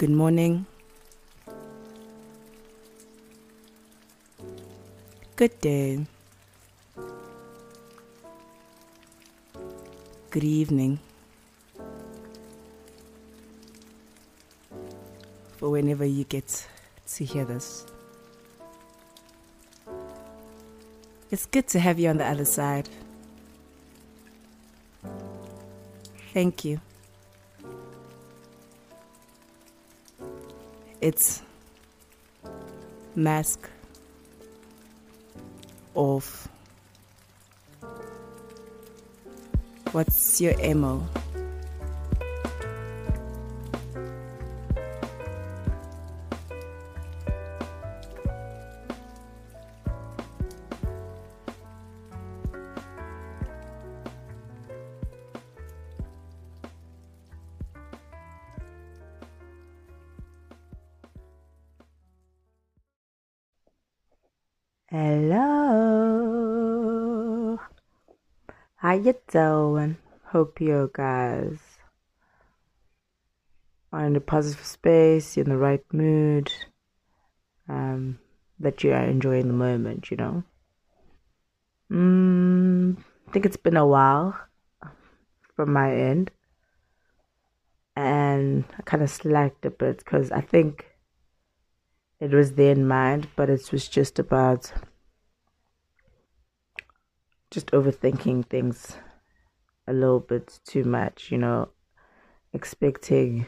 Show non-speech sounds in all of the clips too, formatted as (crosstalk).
Good morning. Good day. Good evening. For whenever you get to hear this. It's good to have you on the other side. Thank you. It's mask off. What's your MO? Hello. How you doing? Hope you guys are in a positive space, in the right mood, um, that you are enjoying the moment, you know. Mm, I think it's been a while from my end, and I kind of slacked a bit because I think it was there in mind, but it was just about just overthinking things a little bit too much, you know, expecting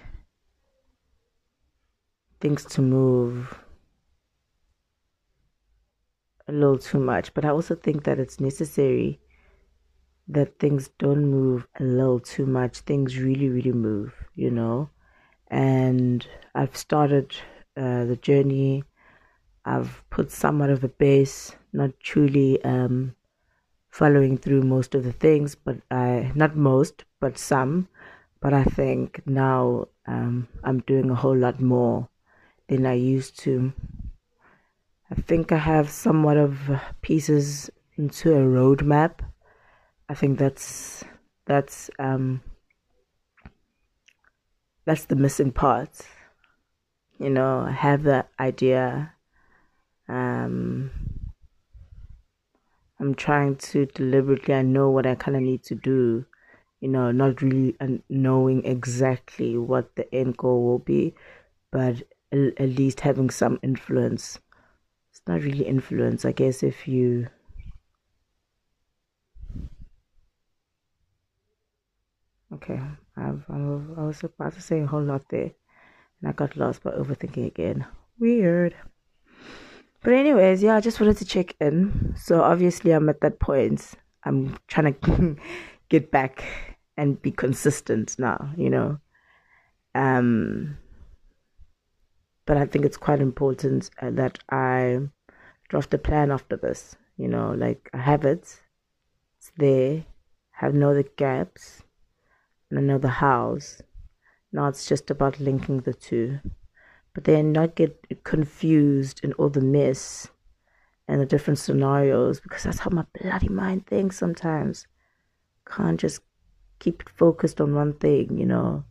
things to move a little too much. But I also think that it's necessary that things don't move a little too much. Things really, really move, you know. And I've started uh, the journey. I've put somewhat of a base, not truly um, following through most of the things, but I not most, but some. But I think now um, I'm doing a whole lot more than I used to. I think I have somewhat of pieces into a roadmap. I think that's that's um, that's the missing part. You know, have the idea. Um, I'm trying to deliberately, I know what I kind of need to do, you know, not really knowing exactly what the end goal will be, but at least having some influence. It's not really influence, I guess, if you. Okay, I've, I was about to say a whole lot there, and I got lost by overthinking again. Weird. But anyways, yeah, I just wanted to check in. So obviously I'm at that point. I'm trying to (laughs) get back and be consistent now, you know. Um but I think it's quite important uh, that I draft a plan after this, you know, like I have it. It's there. I know the gaps and I know the. Now it's just about linking the two but then not get confused in all the mess and the different scenarios because that's how my bloody mind thinks sometimes. Can't just keep focused on one thing, you know.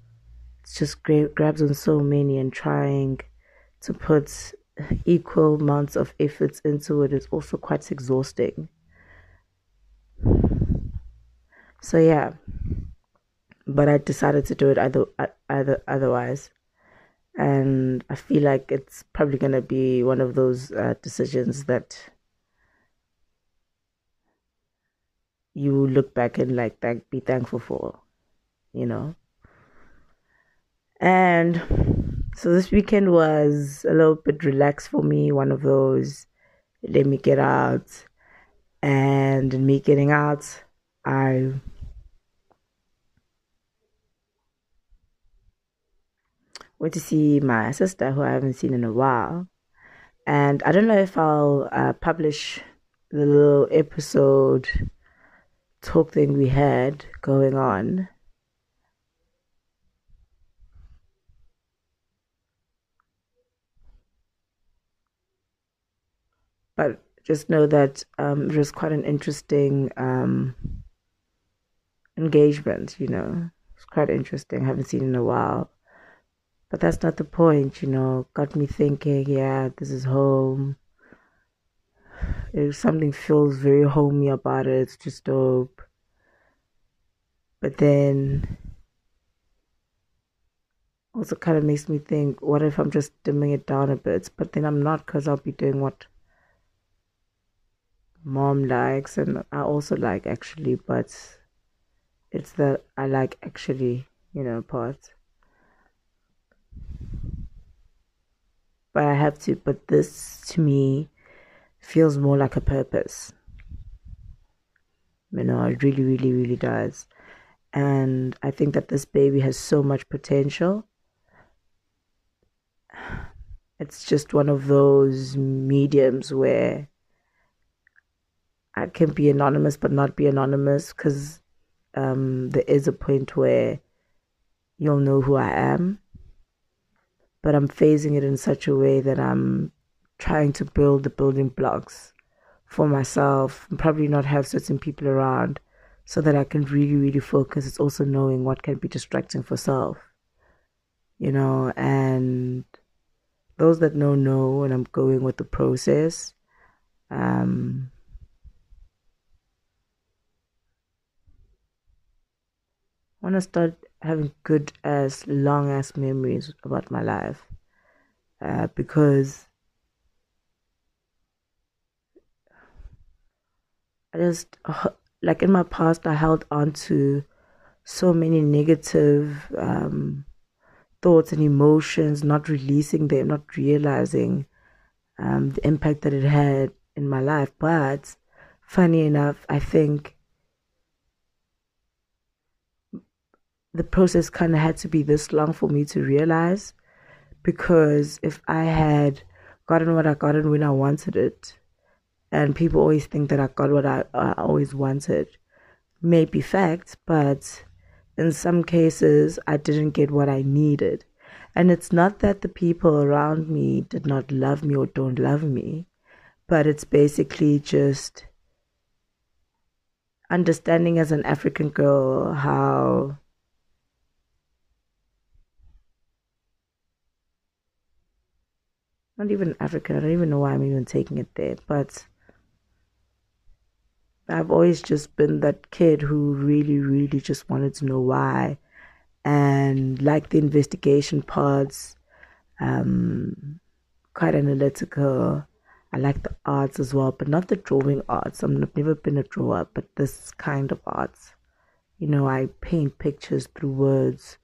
It's just gra- grabs on so many and trying to put equal amounts of efforts into it is also quite exhausting. So yeah, but I decided to do it either either otherwise and I feel like it's probably going to be one of those uh, decisions that you look back and like thank be thankful for, you know. And so this weekend was a little bit relaxed for me, one of those let me get out. And me getting out, I went to see my sister who I haven't seen in a while. And I don't know if I'll uh, publish the little episode talk thing we had going on. But just know that um, it was quite an interesting um, engagement, you know. It's quite interesting. I haven't seen in a while. But that's not the point, you know. Got me thinking, yeah, this is home. If something feels very homey about it, it's just dope. But then also kind of makes me think, what if I'm just dimming it down a bit? But then I'm not because I'll be doing what mom likes and I also like actually, but it's the I like actually, you know, part. But I have to, but this to me feels more like a purpose. You know, it really, really, really does. And I think that this baby has so much potential. It's just one of those mediums where I can be anonymous but not be anonymous because um, there is a point where you'll know who I am. But I'm phasing it in such a way that I'm trying to build the building blocks for myself and probably not have certain people around so that I can really, really focus. It's also knowing what can be distracting for self, you know, and those that know, know, and I'm going with the process. Um, Want to start having good as long as memories about my life uh, because I just (laughs) like in my past I held on to so many negative um, thoughts and emotions, not releasing them, not realizing um, the impact that it had in my life. But funny enough, I think the process kind of had to be this long for me to realize because if I had gotten what I gotten when I wanted it, and people always think that I got what I, I always wanted, may be fact, but in some cases I didn't get what I needed. And it's not that the people around me did not love me or don't love me, but it's basically just understanding as an African girl how not even African. I don't even know why I'm even taking it there, but I've always just been that kid who really, really just wanted to know why, and like the investigation parts, um, quite analytical. I like the arts as well, but not the drawing arts. I've never been a drawer, but this kind of arts. You know, I paint pictures through words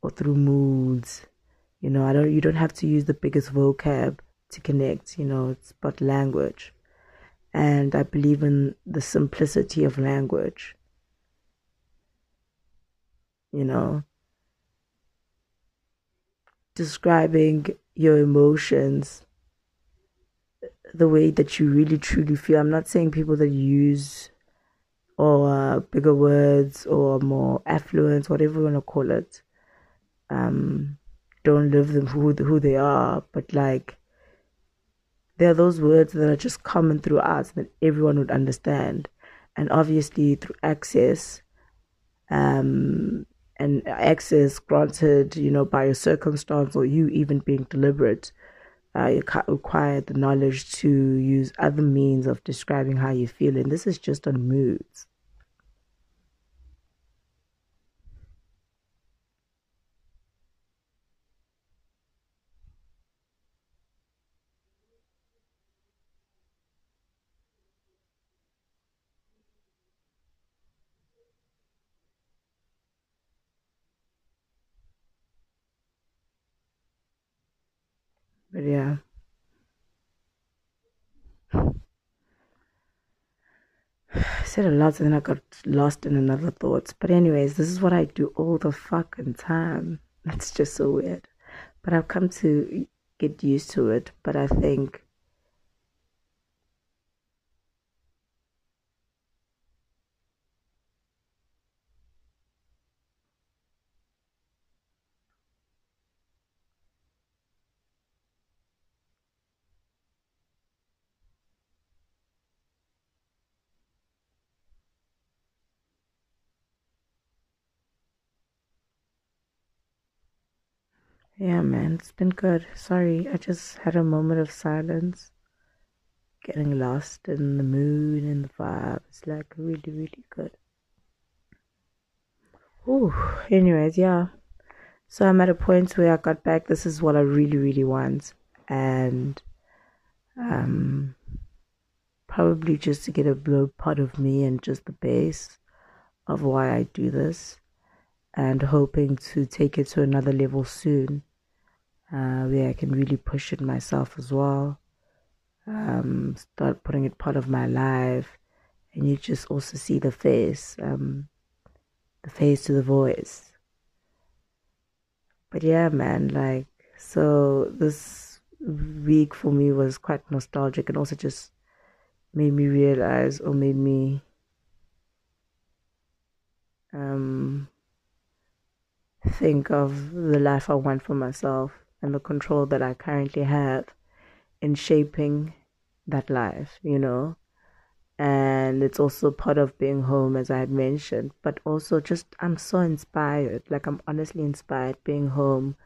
or through moods you know, I don't you don't have to use the biggest vocab to connect, you know, it's but language. And I believe in the simplicity of language. You know, describing your emotions the way that you really truly feel. I'm not saying people that use or uh, bigger words or more affluence, whatever you want to call it. Um, don't live them who who they are, but like there are those words that are just common through us that everyone would understand, and obviously through access, um, and access granted, you know, by your circumstance or you even being deliberate, uh, you require the knowledge to use other means of describing how you feel, and this is just on moods. But yeah. I said a lot and then I got lost in another thoughts. But anyways, this is what I do all the fucking time. (laughs) It's just so weird. But I've come to get used to it. But I think Yeah, man, it's been good. Sorry, I just had a moment of silence, getting lost in the mood and the vibe. It's like really, really good. Ooh, anyways, yeah. So I'm at a point where I got back. This is what I really, really want, and um, probably just to get a blow part of me and just the base of why I do this, and hoping to take it to another level soon, uh, where I can really push it myself as well. Um, start putting it part of my life, and you just also see the face, um, the face to the voice. But yeah, man, like so this week for me was quite nostalgic and also just made me realize or made me um, think of the life I want for myself and the control that I currently have in shaping that life, you know. And it's also part of being home, as I had mentioned, but also just I'm so inspired. Like, I'm honestly inspired being home,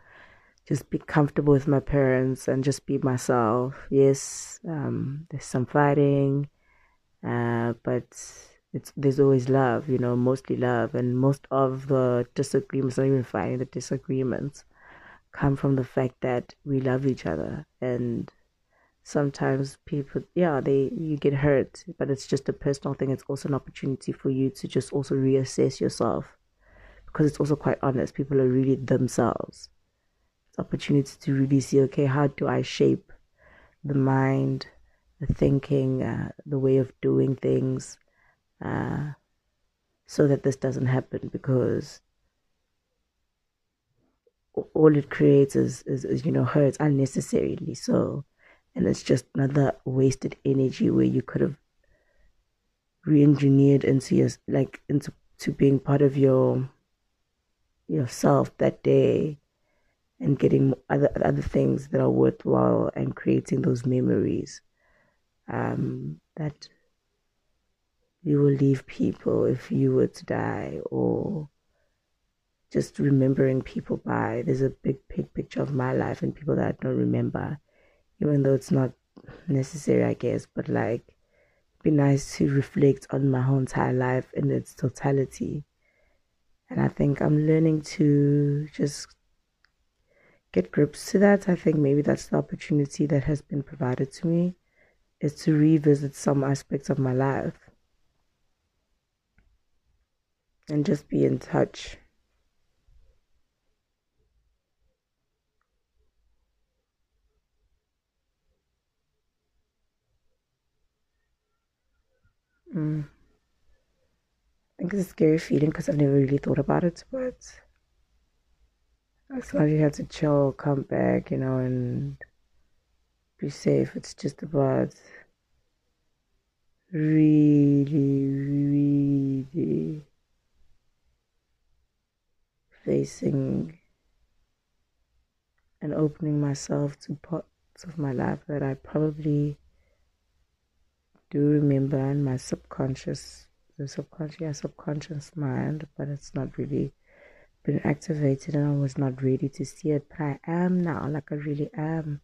just be comfortable with my parents and just be myself. Yes, um, there's some fighting, uh, but it's there's always love, you know, mostly love, and most of the disagreements, not even fighting, the disagreements come from the fact that we love each other, and sometimes people, yeah, they you get hurt, but it's just a personal thing. It's also an opportunity for you to just also reassess yourself, because it's also quite honest. People are really themselves. It's opportunity to really see, okay, how do I shape the mind, the thinking, uh, the way of doing things uh, so that this doesn't happen because all it creates is, is, is, you know hurts unnecessarily. So and it's just another wasted energy where you could have re-engineered into your like into to being part of your yourself that day and getting other other things that are worthwhile and creating those memories um, that you will leave people if you were to die or just remembering people by there's a big big picture of my life and people that I don't remember even though it's not necessary I guess but like it'd be nice to reflect on my whole entire life in its totality. And I think I'm learning to just get grips to that. I think maybe that's the opportunity that has been provided to me is to revisit some aspects of my life and just be in touch. Mm. I think it's a scary feeling because I've never really thought about it, but as long as you have to chill, come back, you know, and be safe, it's just about really, really facing and opening myself to parts of my life that I probably do remember in my subconscious, the subconscious, yeah, subconscious mind, but it's not really been activated and I was not ready to see it. But I am now, like I really am.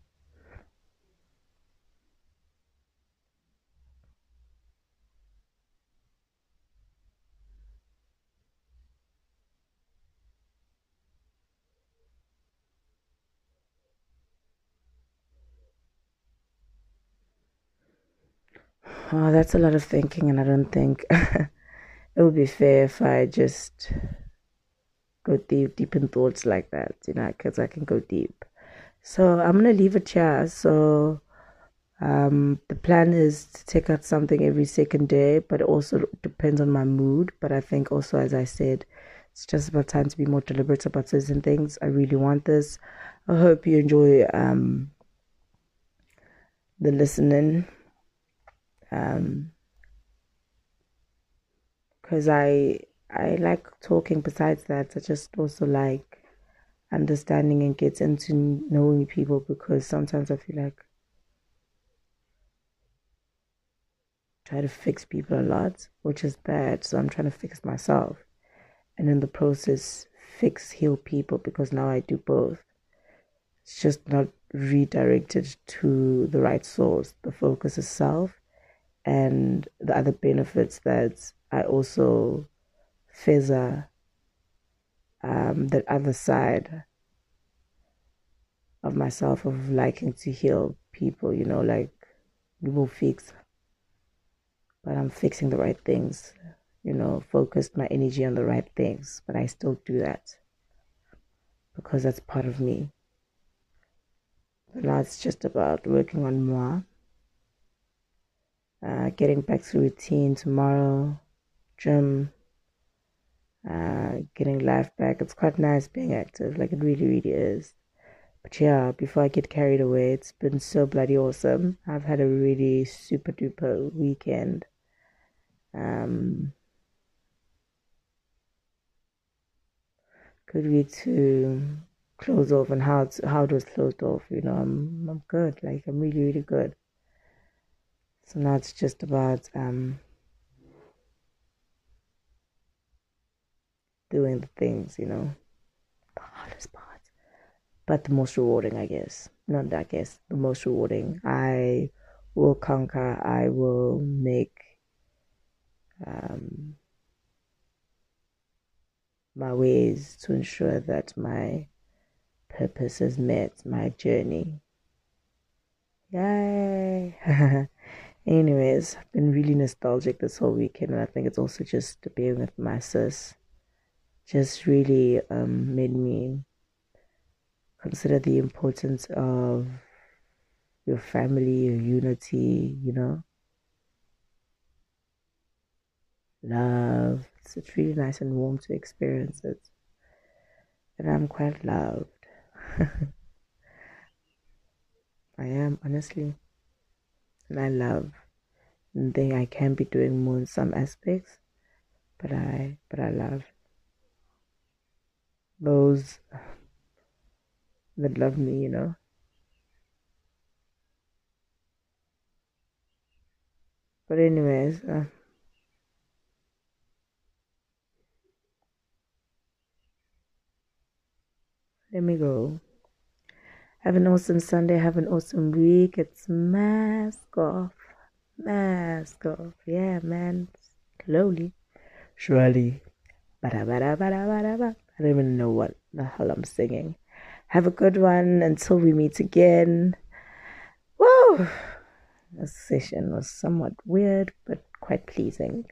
Oh, that's a lot of thinking, and I don't think (laughs) it would be fair if I just go deep, deep in thoughts like that, you know, because I can go deep. So I'm gonna leave it here. So um, the plan is to take out something every second day, but it also depends on my mood. But I think also, as I said, it's just about time to be more deliberate about certain things. I really want this. I hope you enjoy um, the listening um because i i like talking besides that. I just also like understanding and get into knowing people because sometimes i feel like try to fix people a lot which is bad. So i'm trying to fix myself and in the process fix heal people because now i do both. It's just not redirected to the right source. The focus is self and the other benefits that I also feather um, that other side of myself of liking to heal people, you know, like we will fix. But I'm fixing the right things, you know, focused my energy on the right things, but I still do that because that's part of me. Now it's just about working on more, uh, getting back to routine tomorrow, gym, uh, getting life back. It's quite nice being active, like it really, really is. But yeah, before I get carried away, it's been so bloody awesome. I've had a really super duper weekend. Um, good week to close off and how it's, how it was closed off. You know, I'm I'm good. Like I'm really really good. So now it's just about um doing the things. You know, the hardest part but the most rewarding, I guess. Not that I guess, the most rewarding. I will conquer, I will make um, my ways to ensure that my purpose is met, my journey. Yay! (laughs) Anyways, I've been really nostalgic this whole weekend, and I think it's also just being with my sis. Just really um, made me consider the importance of your family, your unity, you know. Love. It's, it's really nice and warm to experience it. And I'm quite loved. (laughs) I am, honestly. And I love. And think I can be doing more in some aspects. But I but I love those that love me, you know. But anyways, uh, let me go. Have an awesome Sunday. Have an awesome week. It's mask off. Mask off. Yeah, man. Slowly. Surely. I don't even know what the hell I'm singing. Have a good one until we meet again. Whoa! This session was somewhat weird, but quite pleasing.